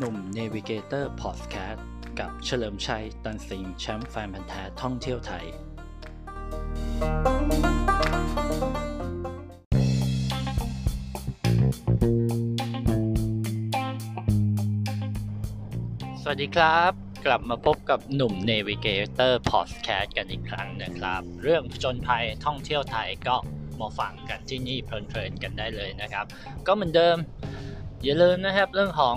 หนุ่ม Navigator Podcast กับเฉลิมชัย ตันสิงแชมป์แฟนพันธุ์แท้ท่องเที่ยวไทย สวัสดีครับ กลับมาพบกับหนุ่ม Navigator Podcast กันอีกครั้งนะครับ เรื่องผจญภัยท่องเที่ยวไทยก็มาฟังกันที่นี่เพลินๆกันได้เลยนะครับ ก็เหมือนเดิมอย่าลืมนะครับเรื่องของ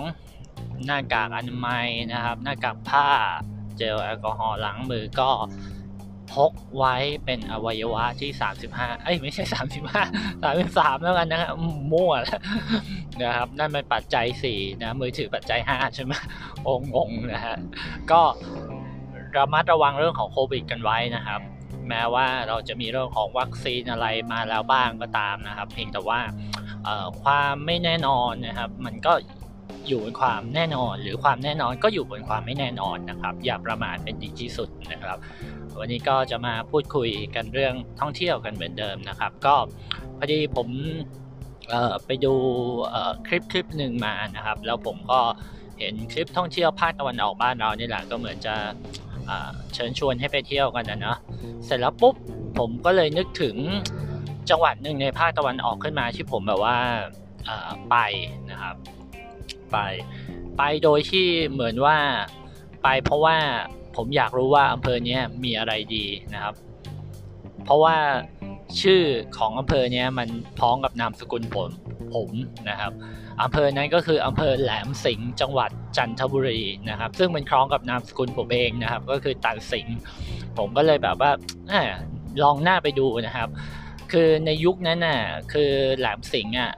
หน้ากากอนามัยนะครับ หน้ากากผ้าเจลแอลกอฮอล์ล้างมือก็พกไว้เป็นอวัยวะที่ 35 เอ้ยไม่ใช่ 35 33 แล้วกันนะครับมั่วแล้วนะครับ นั่นเป็นปัจจัย 4 นะ มือถือปัจจัย 5 ใช่ไหมองงงนะฮะ ก็ระมัดระวังเรื่องของโควิดกันไว้นะครับ แม้ว่าเราจะมีเรื่องของวัคซีนอะไรมาแล้วบ้างก็ตามนะครับ เพียงแต่ว่าความไม่แน่นอนนะครับ มันก็ อยู่บนความแน่นอน หรือความแน่นอนก็อยู่บนความไม่แน่นอนนะครับ อย่าประมาทเป็นดีที่สุดนะครับ วันนี้ก็จะมาพูดคุยกันเรื่องท่องเที่ยวกันเหมือนเดิมนะครับ ก็พอดีผมไปดูคลิปคลิปหนึ่งมานะครับ แล้วผมก็เห็นคลิปท่องเที่ยวภาคตะวันออกบ้านเรานี่แหละก็เหมือนจะเชิญชวนให้ไปเที่ยวกันนะเนาะเสร็จแล้วปุ๊บผมก็เลยนึกถึงจังหวัดหนึ่งในภาคตะวันออกขึ้นมาที่ผมแบบว่าไปนะครับ ไป ไปโดยที่เหมือนว่าไปเพราะว่าผมอยากรู้ว่าอำเภอเนี้ยมีอะไรดีนะครับ เพราะว่าชื่อของอำเภอเนี้ยมันพ้องกับนามสกุลผมผมนะครับอำเภอนั้นก็คืออำเภอแหลมสิงห์จังหวัดจันทบุรีนะครับ ซึ่งมันคล้องกับนามสกุลผมเองนะครับ ก็คือตันสิงห์ผมก็เลยแบบว่าลองหน้าไปดูนะครับ คือในยุคนั้นน่ะคือแหลมสิงห์อะ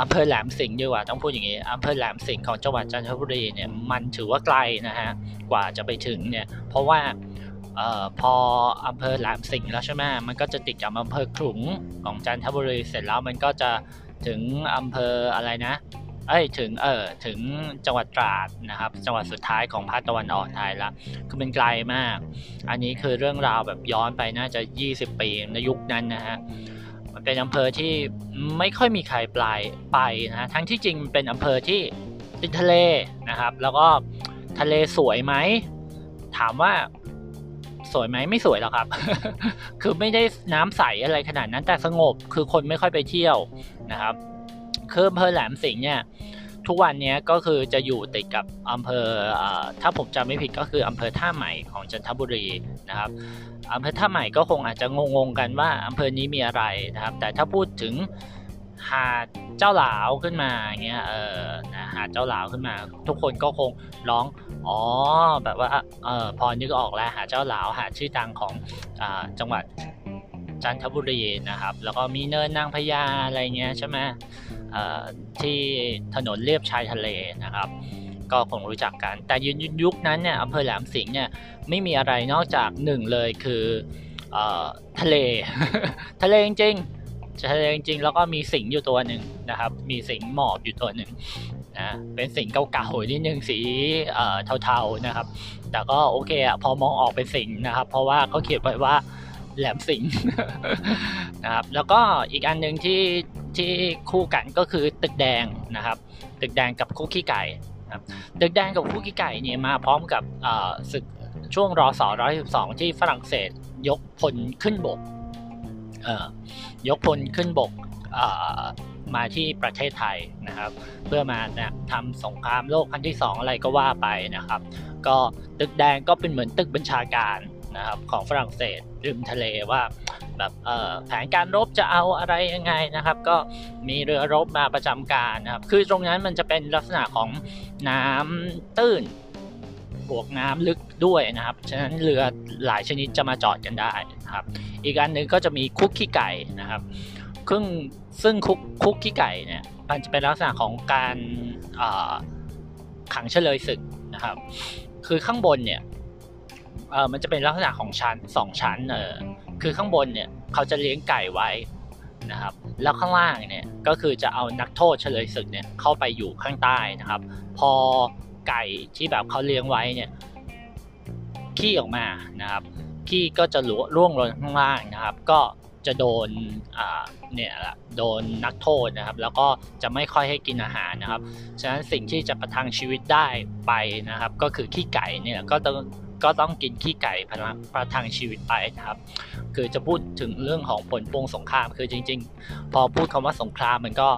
อำเภอแหลมสิงห์ดีกว่าต้องพูดอย่างนี้อำเภอแหลมสิงห์ของจังหวัดจันทบุรีเนี่ยมันถือว่าไกลนะฮะกว่าจะไปถึงเนี่ยเพราะว่าออพออำเภอแหลมสิงห์แล้วใช่ไหมมันก็จะติดกับอำเภอขลุงของจันทบุรีเสร็จแล้วมันก็จะถึงอำเภออะไรนะ เอ้ยถึงเออถึงจังหวัดตราดนะครับ จังหวัดสุดท้ายของภาคตะวันออกไทยละคือมันไกลมาก อันนี้คือเรื่องราวแบบย้อนไปน่าจะ 20 ปีในยุคนั้นนะฮะ มันเป็นอำเภอที่ไม่ค่อยมีใครปลายไปนะทั้งที่จริงเป็นอำเภอที่ติดทะเลนะครับ แล้วก็ทะเลสวยไหมถามว่าสวยไหมไม่สวยหรอกครับ คือไม่ได้น้ำใสอะไรขนาดนั้นแต่สงบคือคนไม่ค่อยไปเที่ยวนะครับคืออำเภอแหลมสิงห์เนี่ย ทุกวันนี้ก็คือจะอยู่ติดกับอำเภอถ้าผมจำไม่ผิดก็คืออำเภอท่าใหม่ของจันทบุรีนะครับอำเภอท่าใหม่ก็คงอาจจะงงๆกันว่าอำเภอนี้มีอะไรนะครับ แต่ถ้าพูดถึงหาดเจ้าหลาวขึ้นมาเงี้ยเออนะหาดเจ้าหลาวขึ้นมา ทุกคนก็คงร้องอ๋อแบบว่าเออพอนึกออกแล้วหาดเจ้าหลาวหาดชื่อดังของอจังหวัดจันทบุรีนะครับ แล้วก็มีเนินนางพญาอะไรเงี้ยใช่ไหม ที่ถนนเลียบชายทะเลนะครับ ก็คงรู้จักกัน แต่ยุคยุคนั้นเนี่ยอำเภอแหลมสิงห์เนี่ยไม่มีอะไรนอกจากหนึ่งเลยคืออทะเล ทะเลจริงทะเลจริงแล้วก็มีสิงอยู่ตัวหนึ่งนะครับ มีสิงหมอบอยู่ตัวหนึ่งนะเป็นสิงเก่าๆนิดนึงสีเทาๆนะครับ แต่ก็โอเคอะพอมองออกเป็นสิงนะครับ เพราะว่าเขาเขียนไว้ว่าแหลมสิงนะครับแล้วก็อีกอันหนึ่งที่ ที่คู่กันก็คือตึกแดงนะครับ ตึกแดงกับคุกขี้ไก่ครับตึกแดงกับคุกขี้ไก่เนี่ยมาพร้อมกับศึกช่วงรอสอร้อยสิบสองที่ฝรั่งเศสยกพลขึ้นบกยกพลขึ้นบกมาที่ประเทศไทยนะครับ เพื่อมาทำสงครามโลกครั้งที่ 2 อะไรก็ว่าไปนะครับ ก็ตึกแดงก็เป็นเหมือนตึกบัญชาการนะครับของฝรั่งเศสริมทะเลว่า แบบแผนการรบจะเอาอะไรยังไงนะครับ ก็มีเรือรบมาประจำการนะครับ คือตรงนั้นมันจะเป็นลักษณะของน้ำตื้นบวกน้ำลึกด้วยนะครับ ฉะนั้นเรือหลายชนิดจะมาจอดกันได้นะครับ อีกอันหนึ่งก็จะมีคุกขี้ไก่นะครับซึ่งซึ่งคุกคุกขี้ไก่เนี่ยมันจะเป็นลักษณะของการขังเฉลยศึกนะครับ คือข้างบนเนี่ยมันจะเป็นลักษณะของชั้นสองชั้นเออ คือข้างบนเนี่ยเขาจะเลี้ยงไก่ไว้นะครับแล้วข้างล่างเนี่ยก็คือจะเอานักโทษเฉลยศึกเนี่ยเข้าไปอยู่ข้างใต้นะครับ พอไก่ที่แบบเขาเลี้ยงไว้เนี่ยขี้ออกมานะครับขี้ก็จะร่วงลงข้างล่างนะครับ ก็จะโดนเนี่ยละโดนนักโทษนะครับ แล้วก็จะไม่ค่อยให้กินอาหารนะครับ ฉะนั้นสิ่งที่จะประทังชีวิตได้ไปนะครับ ก็คือขี้ไก่เนี่ยก็ต้อง ก็ต้องกินขี้ไก่ประทังชีวิตไปนะครับ คือจะพูดถึงเรื่องของผลพวงสงคราม คือจริง ๆ พอพูดคำว่าสงครามมันก็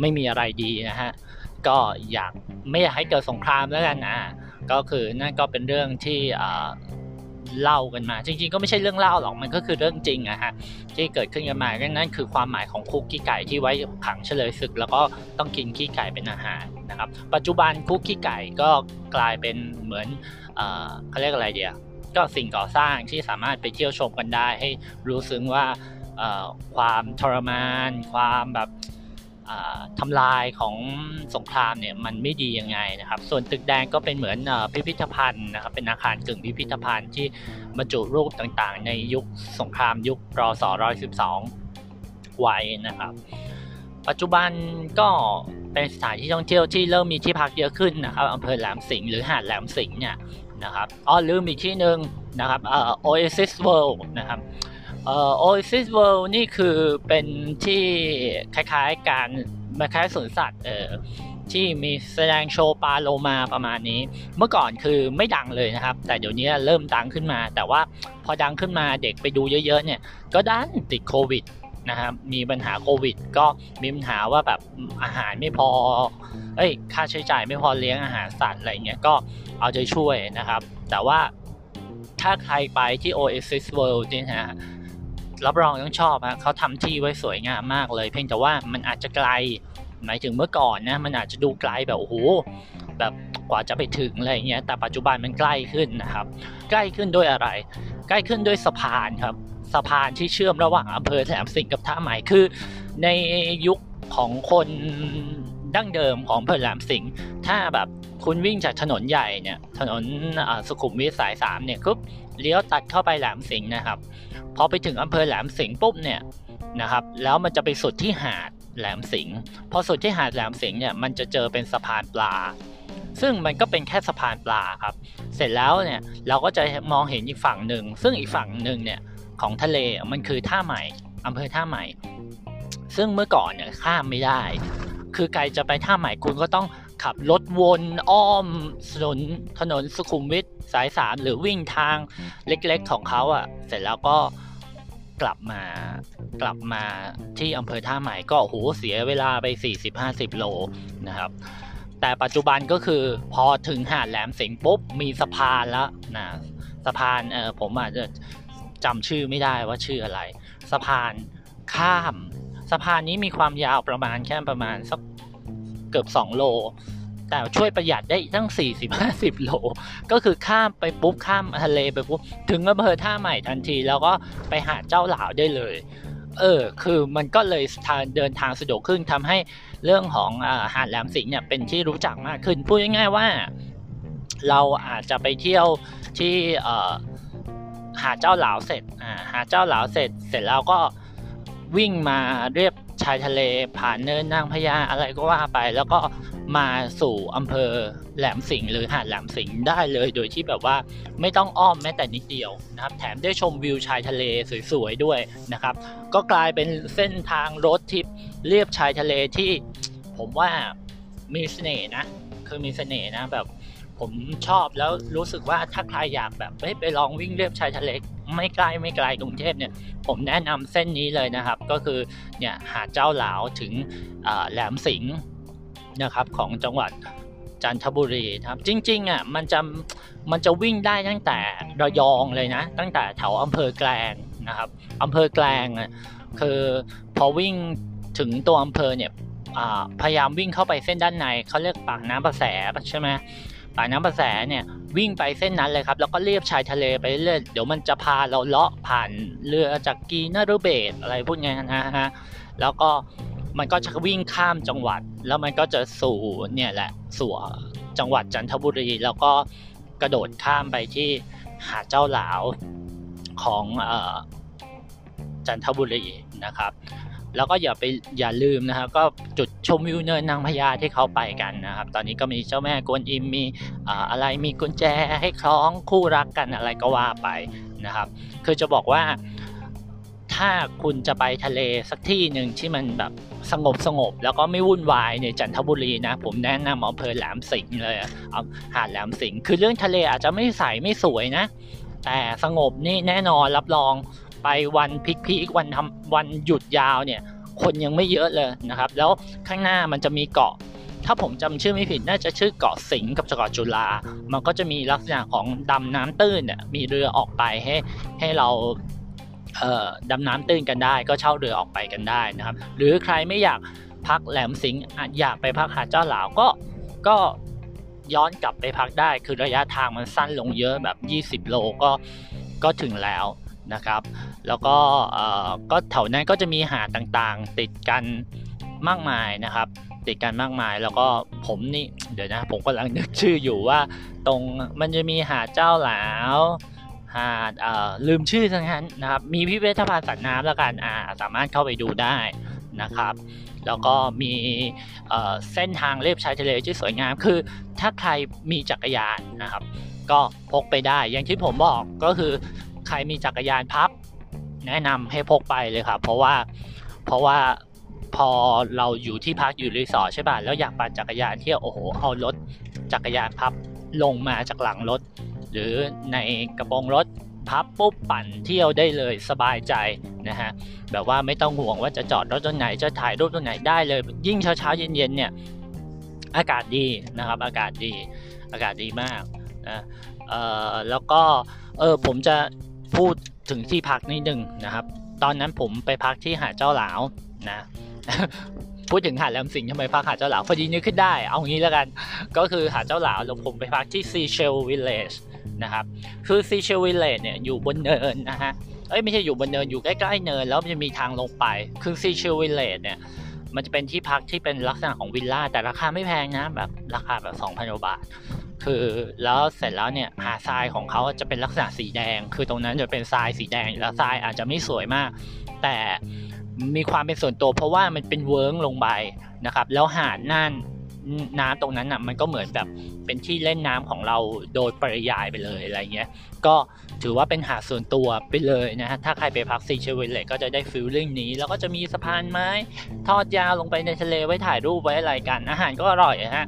ไม่มีอะไรดีนะฮะก็อยากไม่อยากให้เกิดสงครามแล้วกันนะก็คือนั่นก็เป็นเรื่องที่เล่ากันมา จริง ๆ ก็ไม่ใช่เรื่องเล่าหรอกมันก็คือเรื่องจริงอะฮะที่เกิดขึ้นกันมานั่นคือความหมายของคุกกี้ไก่ที่ไว้ขังเฉลยศึก แล้วก็ต้องกินขี้ไก่เป็นอาหารนะครับ ปัจจุบันคุกกี้ไก่ก็กลายเป็นเหมือน เขาเรียกอะไรเดียก็สิ่งก่อสร้างที่สามารถไปเที่ยวชมกันได้ ให้รู้ซึ้งว่าความทรมาน ความแบบทำลายของสงครามเนี่ยมันไม่ดียังไงนะครับ ส่วนตึกแดงก็เป็นเหมือนพิพิธภัณฑ์นะครับ เป็นอาคารกึ่งพิพิธภัณฑ์ที่บรรจุรูปต่างๆ ในยุคสงครามยุครอส112ไว้นะครับ ปัจจุบันก็เป็นสถานที่ท่องเที่ยวที่เริ่มมีที่พักเยอะขึ้นนะครับอำเภอแหลมสิงห์หรือหาดแหลมสิงห์เนี่ย นะครับอ๋อลืมอีกที่หนึ่งนะครับเอ่อ Oasis World นะครับเอ่อ Oasis World นี่คือเป็นที่คล้ายๆการมาคล้ายสวนสัตว์เอ่อที่มีแสดงโชว์ปลาโลมาประมาณนี้ เมื่อก่อนคือไม่ดังเลยนะครับ แต่เดี๋ยวนี้เริ่มดังขึ้นมา แต่ว่าพอดังขึ้นมาเด็กไปดูเยอะๆเนี่ยก็ดันติดโควิดนะครับมีปัญหาโควิด ก็มีปัญหาว่าแบบอาหารไม่พอเอ้ยค่าใช้จ่ายไม่พอเลี้ยงอาหารสัตว์อะไรเงี้ยก็ เอาใจช่วยนะครับ แต่ว่าถ้าใครไปที่ Oasis World นี่ยนะรับรองต้องชอบฮะเขาทำที่ไว้สวยงามมากเลย เพียงแต่ว่ามันอาจจะไกลหมายถึงเมื่อก่อนนะมันอาจจะดูไกลแบบโอ้โหแบบกว่าจะไปถึงอะไรเงี้ยแต่ปัจจุบันมันใกล้ขึ้นนะครับ ใกล้ขึ้นด้วยอะไร ใกล้ขึ้นด้วยสะพานครับสะพานที่เชื่อมระหว่างอำเภอแหลมสิงห์กับท่าใหม่คือ ในยุคของคนดั้งเดิมของอำเภอแหลมสิงห์ถ้าแบบ คุณวิ่งจากถนนใหญ่เนี่ยถนนสุขุมวิทสายสามเนี่ยปุ๊บเลี้ยวตัดเข้าไปแหลมสิงห์นะครับพอไปถึงอำเภอแหลมสิงห์ปุ๊บเนี่ยนะครับแล้วมันจะไปสุดที่หาดแหลมสิงห์พอสุดที่หาดแหลมสิงห์เนี่ยมันจะเจอเป็นสะพานปลา ซึ่งมันก็เป็นแค่สะพานปลาครับ เสร็จแล้วเนี่ยเราก็จะมองเห็นอีกฝั่งหนึ่ง ซึ่งอีกฝั่งหนึ่งเนี่ยของทะเลมันคือท่าใหม่อำเภอท่าใหม่ ซึ่งเมื่อก่อนเนี่ยข้ามไม่ได้ คือไกลจะไปท่าใหม่คุณก็ต้อง ขับรถวนอ้อมถนนถนนสุขุมวิทสายสามหรือวิ่งทางเล็กๆของเขาอะ่ะ เสร็จแล้วก็กลับมากลับมาที่อำเภอท่าใหม่ก็โหเสียเวลาไป 40-50 โลนะครับ แต่ปัจจุบันก็คือพอถึงหาดแหลมสิงห์ปุ๊บมีสะพานแล้วนะสะพานเออผมอาจจะจำชื่อไม่ได้ว่าชื่ออะไร สะพานข้าม สะพานนี้มีความยาวประมาณแค่ประมาณสัก เกือบ 2 โล แต่ช่วยประหยัดได้ตั้ง 40-50 โล ก็คือข้ามไปปุ๊บข้ามทะเลไปปุ๊บ ถึงอำเภอท่าใหม่ทันที แล้วก็ไปหาเจ้าหลาวได้เลย เออ คือมันก็เลยเดินทางสะดวกขึ้นทำให้เรื่องของอหารแหลมสิงห์เนี่ยเป็นที่รู้จักมากขึ้น พูดง่ายๆว่า เราอาจจะไปเที่ยวที่หาเจ้าหลาวเสร็จหาเจ้าหลาวเสร็จ เสร็จแล้วก็วิ่งมาเรียบายทะเลผ่านเนินนางพญาอะไรก็ว่าไป แล้วก็มาสู่อำเภอแหลมสิงห์หรือหาดแหลมสิงห์ได้เลยโดยที่แบบว่าไม่ต้องอ้อมแม้แต่นิดเดียวนะครับ แถมได้ชมวิวชายทะเลสวยๆด้วยนะครับ ก็กลายเป็นเส้นทางรถทิปเรียบชายทะเลที่ผมว่ามีเสน่ห์นะคือมีเสน่ห์นะแบบผมชอบแล้วรู้สึกว่าถ้าใครอยากแบบไปลองวิ่งเรียบชายทะเล ไม่ไกลไม่ไกลกรุงเทพเนี่ยผมแนะนำเส้นนี้เลยนะครับ ก็คือเนี่ยหาดเจ้าหลาวถึงแหลมสิงห์นะครับของจังหวัดจันทบุรีครับจริงๆอะมันจะมันจะวิ่งได้ตั้งแต่ระยองเลยนะ ตั้งแต่แถวอำเภอแกลงนะครับอำเภอแกลงอะคือพอวิ่งถึงตัวอำเภอเนี่ยพยายามวิ่งเข้าไปเส้นด้านในเขาเรียกปากน้ำประแสใช่ไหมปากน้ำประแสเนี่ย วิ่งไปเส้นนั้นเลยครับ แล้วก็เลียบชายทะเลไปเรื่อยเดี๋ยวมันจะพาเราเลาะผ่านเรือจากกีนารูเบตอะไรพวกนี้นะฮะแล้วก็มันก็จะวิ่งข้ามจังหวัด แล้วมันก็จะสู่เนี่ยแหละสู่จังหวัดจันทบุรี แล้วก็กระโดดข้ามไปที่หาดเจ้าหลาวของจันทบุรีนะครับ แล้วก็อย่าไปอย่าลืมนะครับก็จุดชมวิวเนินนางพญาที่เขาไปกันนะครับ ตอนนี้ก็มีเจ้าแม่กวนอิมมีอะไรมีกุญแจให้คล้องคู่รักกันอะไรก็ว่าไปนะครับ คือจะบอกว่าถ้าคุณจะไปทะเลสักที่หนึ่งที่มันแบบสงบสงบแล้วก็ไม่วุ่นวายในจันทบุรีนะ ผมแนะนำอำเภอแหลมสิงห์เลยเอาหาดแหลมสิงห์คือเรื่องทะเลอาจจะไม่ใสไม่สวยนะ แต่สงบนี่แน่นอนรับรอง ไปวันพิกพีกวันทำวันหยุดยาวเนี่ยคนยังไม่เยอะเลยนะครับ แล้วข้างหน้ามันจะมีเกาะ ถ้าผมจำชื่อไม่ผิดน่าจะชื่อเกาะสิงห์กับเกาะจุฬามันก็จะมีลักษณะของดำน้ำตื้นเนี่ยมีเรือออกไปให้ให้เราเอ่อดำน้ำตื้นกันได้ ก็เช่าเรือออกไปกันได้นะครับ หรือใครไม่อยากพักแหลมสิงห์อยากไปพักหาดเจ้าหลาวก็ก็ย้อนกลับไปพักได้ คือระยะทางมันสั้นลงเยอะแบบ 20 โลก็ก็ถึงแล้ว นะครับ แล้วก็ก็แถวนั้นก็จะมีหาดต่างๆ ติดกันมากมายนะครับ ติดกันมากมายแล้วก็ผมนี่เดี๋ยวนะผมกำลังนึกชื่ออยู่ว่าตรงมันจะมีหาดเจ้าหลาวหาดลืมชื่อทั้งนั้นนะครับ มีพิพิธภัณฑ์สัตว์น้ำแล้วกันอ่าสามารถเข้าไปดูได้นะครับ แล้วก็มีเส้นทางเลียบชายทะเลที่สวยงามคือ ถ้าใครมีจักรยานนะครับ ก็พกไปได้อย่างที่ผมบอกก็คือ ใครมีจักรยานพับ แนะนำให้พกไปเลยครับ เพราะว่าเพราะว่าพอเราอยู่ที่พักอยู่รีสอร์ทใช่ป่ะแล้วอยากปั่นจักรยานเที่ยวโอ้โหเอารถจักรยานพับลงมาจากหลังรถ หรือในกระโปรงรถพับปุ๊บปั่นเที่ยวได้เลยสบายใจนะฮะแบบว่าไม่ต้องห่วงว่าจะจอดรถตรงไหนจะถ่ายรูปตรงไหนได้เลย ยิ่งเช้าเช้าเย็นเย็นเนี่ยอากาศดีนะครับอากาศดีอากาศดีมากนะเอ่อแล้วก็เออผมจะ พูดถึงที่พักนิดนึงนะครับ ตอนนั้นผมไปพักที่หาดเจ้าหลาวนะพูดถึงหาดแหลมสิงห์ทำไมพักหาดเจ้าหลาวพอดีนึกขึ้นได้ เอางี้แล้วกัน ก็คือหาดเจ้าหลาวแล้วผมไปพักที่ Seashell Village นะครับ คือ Seashell Village เนี่ยอยู่บนเนินนะฮะ เอ้ยไม่ใช่อยู่บนเนินอยู่ใกล้ๆเนินแล้วมันจะมีทางลงไป คือ Seashell Village เนี่ยมันจะเป็นที่พักที่เป็นลักษณะของวิลล่าแต่ราคาไม่แพงนะแบบราคาแบบ2,000กว่าบาท คือแล้วเสร็จแล้วเนี่ยหาดทรายของเขาจะเป็นลักษณะสีแดง คือตรงนั้นจะเป็นทรายสีแดง แล้วทรายอาจจะไม่สวยมาก แต่มีความเป็นส่วนตัวเพราะว่ามันเป็นเวิ้งลงไปนะครับ แล้วหาดน่านน้ำตรงนั้นอะมันก็เหมือนแบบเป็นที่เล่นน้ำของเราโดยปริยายไปเลยอะไรเงี้ย ก็ถือว่าเป็นหาดส่วนตัวไปเลยนะฮะถ้าใครไปพักซีเชเวลเลก็จะได้ feeling นี้ แล้วก็จะมีสะพานไม้ ทอดยาวลงไปในทะเลไว้ถ่ายรูปไว้อะไรกัน อาหารก็อร่อยฮะ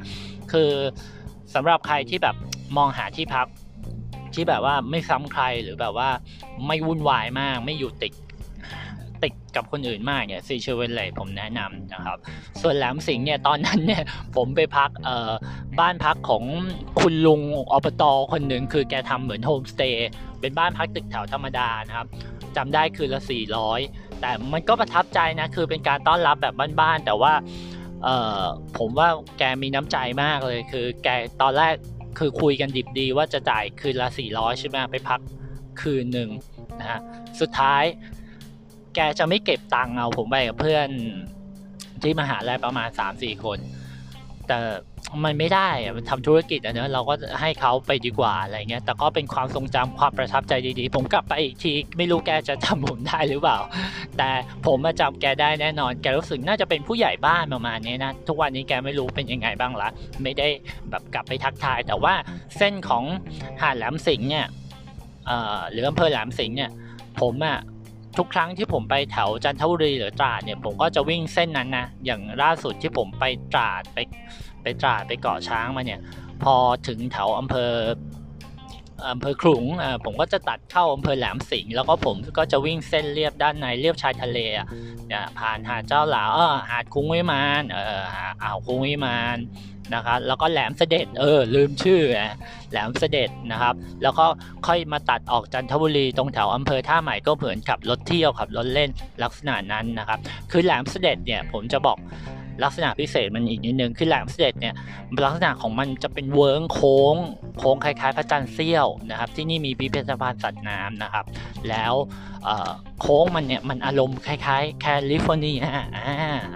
คือ สำหรับใครที่แบบมองหาที่พัก ที่แบบว่าไม่ซ้ำใครหรือแบบว่าไม่วุ่นวายมาก ไม่อยู่ติดติดกับคนอื่นมากเนี่ยซีเชเวนเลยผมแนะนำนะครับ ส่วนแหลมสิงห์เนี่ยตอนนั้นเนี่ยผมไปพักเอ่อบ้านพักของคุณลุงอบตคนหนึ่งคือแกทำเหมือนโฮมสเตย์เป็นบ้านพักตึกแถวธรรมดานะครับจำได้คือละ 400 แต่มันก็ประทับใจนะ คือเป็นการต้อนรับแบบบ้านๆแต่ว่า เอ่อผมว่าแกมีน้ำใจมากเลย คือ แกตอนแรกคือคุยกันดิบดีว่าจะจ่ายคืนละ400ใช่ไหมไปพักคืนหนึ่งนะฮะสุดท้าย แกจะไม่เก็บตังค์เอาผมไปกับเพื่อนที่มหาลัยประมาณ 3-4 คน แต่ มันไม่ได้อะมันทำธุรกิจอะเนอะเราก็ให้เขาไปดีกว่าอะไรเงี้ยแต่ก็เป็นความทรงจำความประทับใจดีๆ ผมกลับไปอีกทีไม่รู้แกจะจำผมได้หรือเปล่า แต่ผมมาจำแกได้แน่นอน แกรู้สึกน่าจะเป็นผู้ใหญ่บ้านประมาณนี้นะทุกวันนี้แกไม่รู้เป็นยังไงบ้างละไม่ได้แบบกลับไปทักทาย แต่ว่าเส้นของหาดแหลมสิงห์เนี่ยหรืออำเภอแหลมสิงห์เนี่ย ผมอะทุกครั้งที่ผมไปแถวจันทบุรีหรือตราดเนี่ยผมก็จะวิ่งเส้นนั้นนะอย่างล่าสุดที่ผมไปตราดไป ไปตราดไปเกาะช้างมาเนี่ย พอถึงแถวอำเภออำเภอขลุงผมก็จะตัดเข้าอำเภอแหลมสิงห์แล้วก็ผมก็จะวิ่งเส้นเรียบด้านในเรียบชายทะเลอะผ่านหาดเจ้าหลาวเออหาดคุ้งวิมานเอออ่าวคุ้งวิมานนะครับแล้วก็แหลมเสด็จเออลืมชื่อแหลมเสด็จนะครับ แล้วก็ค่อยมาตัดออกจันทบุรีตรงแถวอำเภอท่าใหม่ก็เหมือนขับรถเที่ยวขับรถเล่นลักษณะนั้นนะครับ คือแหลมเสด็จเนี่ยผมจะบอก ลักษณะพิเศษมันอีกนิดนึงคือแหลมเสด็จเนี่ยลักษณะของมันจะเป็นเวิ้งโค้ง โค้งคล้ายๆ พระจันทร์เสี้ยวนะครับ ที่นี่มีพิพิธภัณฑ์สัตว์น้ำนะครับ แล้วโค้งมันเนี่ยมันอารมณ์คล้ายๆ แคลิฟอร์เนีย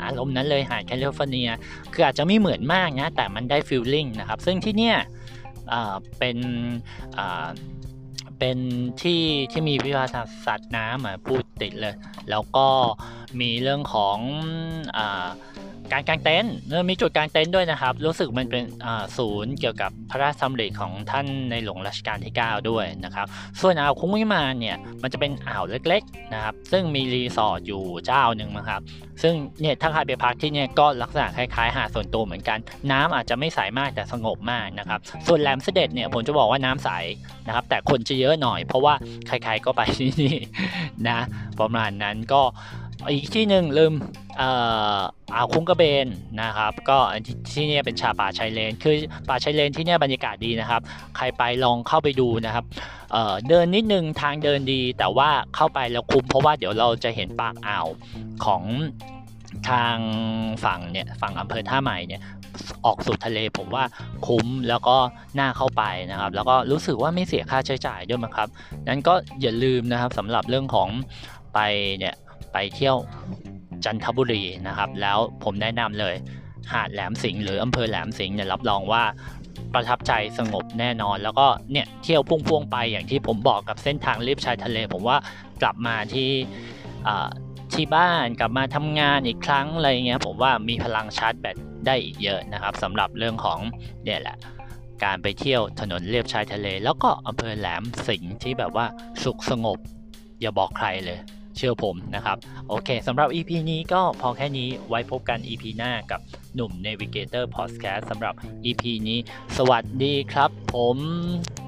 อารมณ์นั้นเลยหาดแคลิฟอร์เนีย คืออาจจะไม่เหมือนมากนะแต่มันได้ feeling นะครับ ซึ่งที่เนี่ยเป็นเป็นที่ที่มีพิพิธภัณฑ์สัตว์น้ำพูดติดเลย แล้วก็มีเรื่องของอ การกางเต็นท์มีจุดกางเต็นท์ด้วยนะครับ รู้สึกมันเป็นศูนย์เกี่ยวกับพระราชดำริของท่านในหลวงรัชกาลที่ 9 ด้วยนะครับ ส่วนอ่าวคุ้งวิมานเนี่ยมันจะเป็นอ่าวเล็กๆนะครับซึ่งมีรีสอร์ทอยู่เจ้าหนึ่งนะครับ ซึ่งเนี่ยถ้าใครไปพักที่เนี่ยก็ลักษณะคล้ายๆ หาดส่วนตัวเหมือนกัน น้ำอาจจะไม่ใสมากแต่สงบมากนะครับ ส่วนแหลมเสด็จเนี่ยผมจะบอกว่าน้ำใสนะครับ แต่คนจะเยอะหน่อย เพราะว่าใครๆก็ไปที่นี่นะประมาณนั้นก็ อีกที่หนึ่งลืมอ่าวคุ้งกระเบนนะครับ ก็ที่นี่เป็นชาป่าชายเลน คือป่าชายเลนที่นี่บรรยากาศดีนะครับ ใครไปลองเข้าไปดูนะครับเเดินนิดนึงทางเดินดี แต่ว่าเข้าไปแล้วคุ้มเพราะว่าเดี๋ยวเราจะเห็นปากอ่าวของทางฝั่งเนี่ยฝั่งอำเภอท่าใหม่เนี่ยออกสู่ทะเลผมว่าคุ้มแล้วก็น่าเข้าไปนะครับ แล้วก็รู้สึกว่าไม่เสียค่าใช้จ่ายด้วยมั้งครับ นั้นก็อย่าลืมนะครับสำหรับเรื่องของไปเนี่ย ไปเที่ยวจันทบุรีนะครับ แล้วผมแนะนำเลยหาดแหลมสิงห์หรืออำเภอแหลมสิงห์เนี่ยรับรองว่าประทับใจสงบแน่นอน แล้วก็เนี่ยเที่ยวพุ่งๆไปอย่างที่ผมบอกกับเส้นทางเลียบชายทะเล ผมว่ากลับมาที่ที่บ้านกลับมาทำงานอีกครั้งอะไรเงี้ยผมว่ามีพลังชาร์จแบตได้อีกเยอะนะครับสำหรับเรื่องของเนี่ยแหละการไปเที่ยวถนนเลียบชายทะเล แล้วก็อำเภอแหลมสิงห์ที่แบบว่าสุขสงบ อย่าบอกใครเลย เชื่อผมนะครับ โอเคสำหรับ EP นี้ก็พอแค่นี้ไว้พบกัน EP หน้ากับหนุ่ม Navigator Podcast สำหรับ EP นี้ สวัสดีครับผม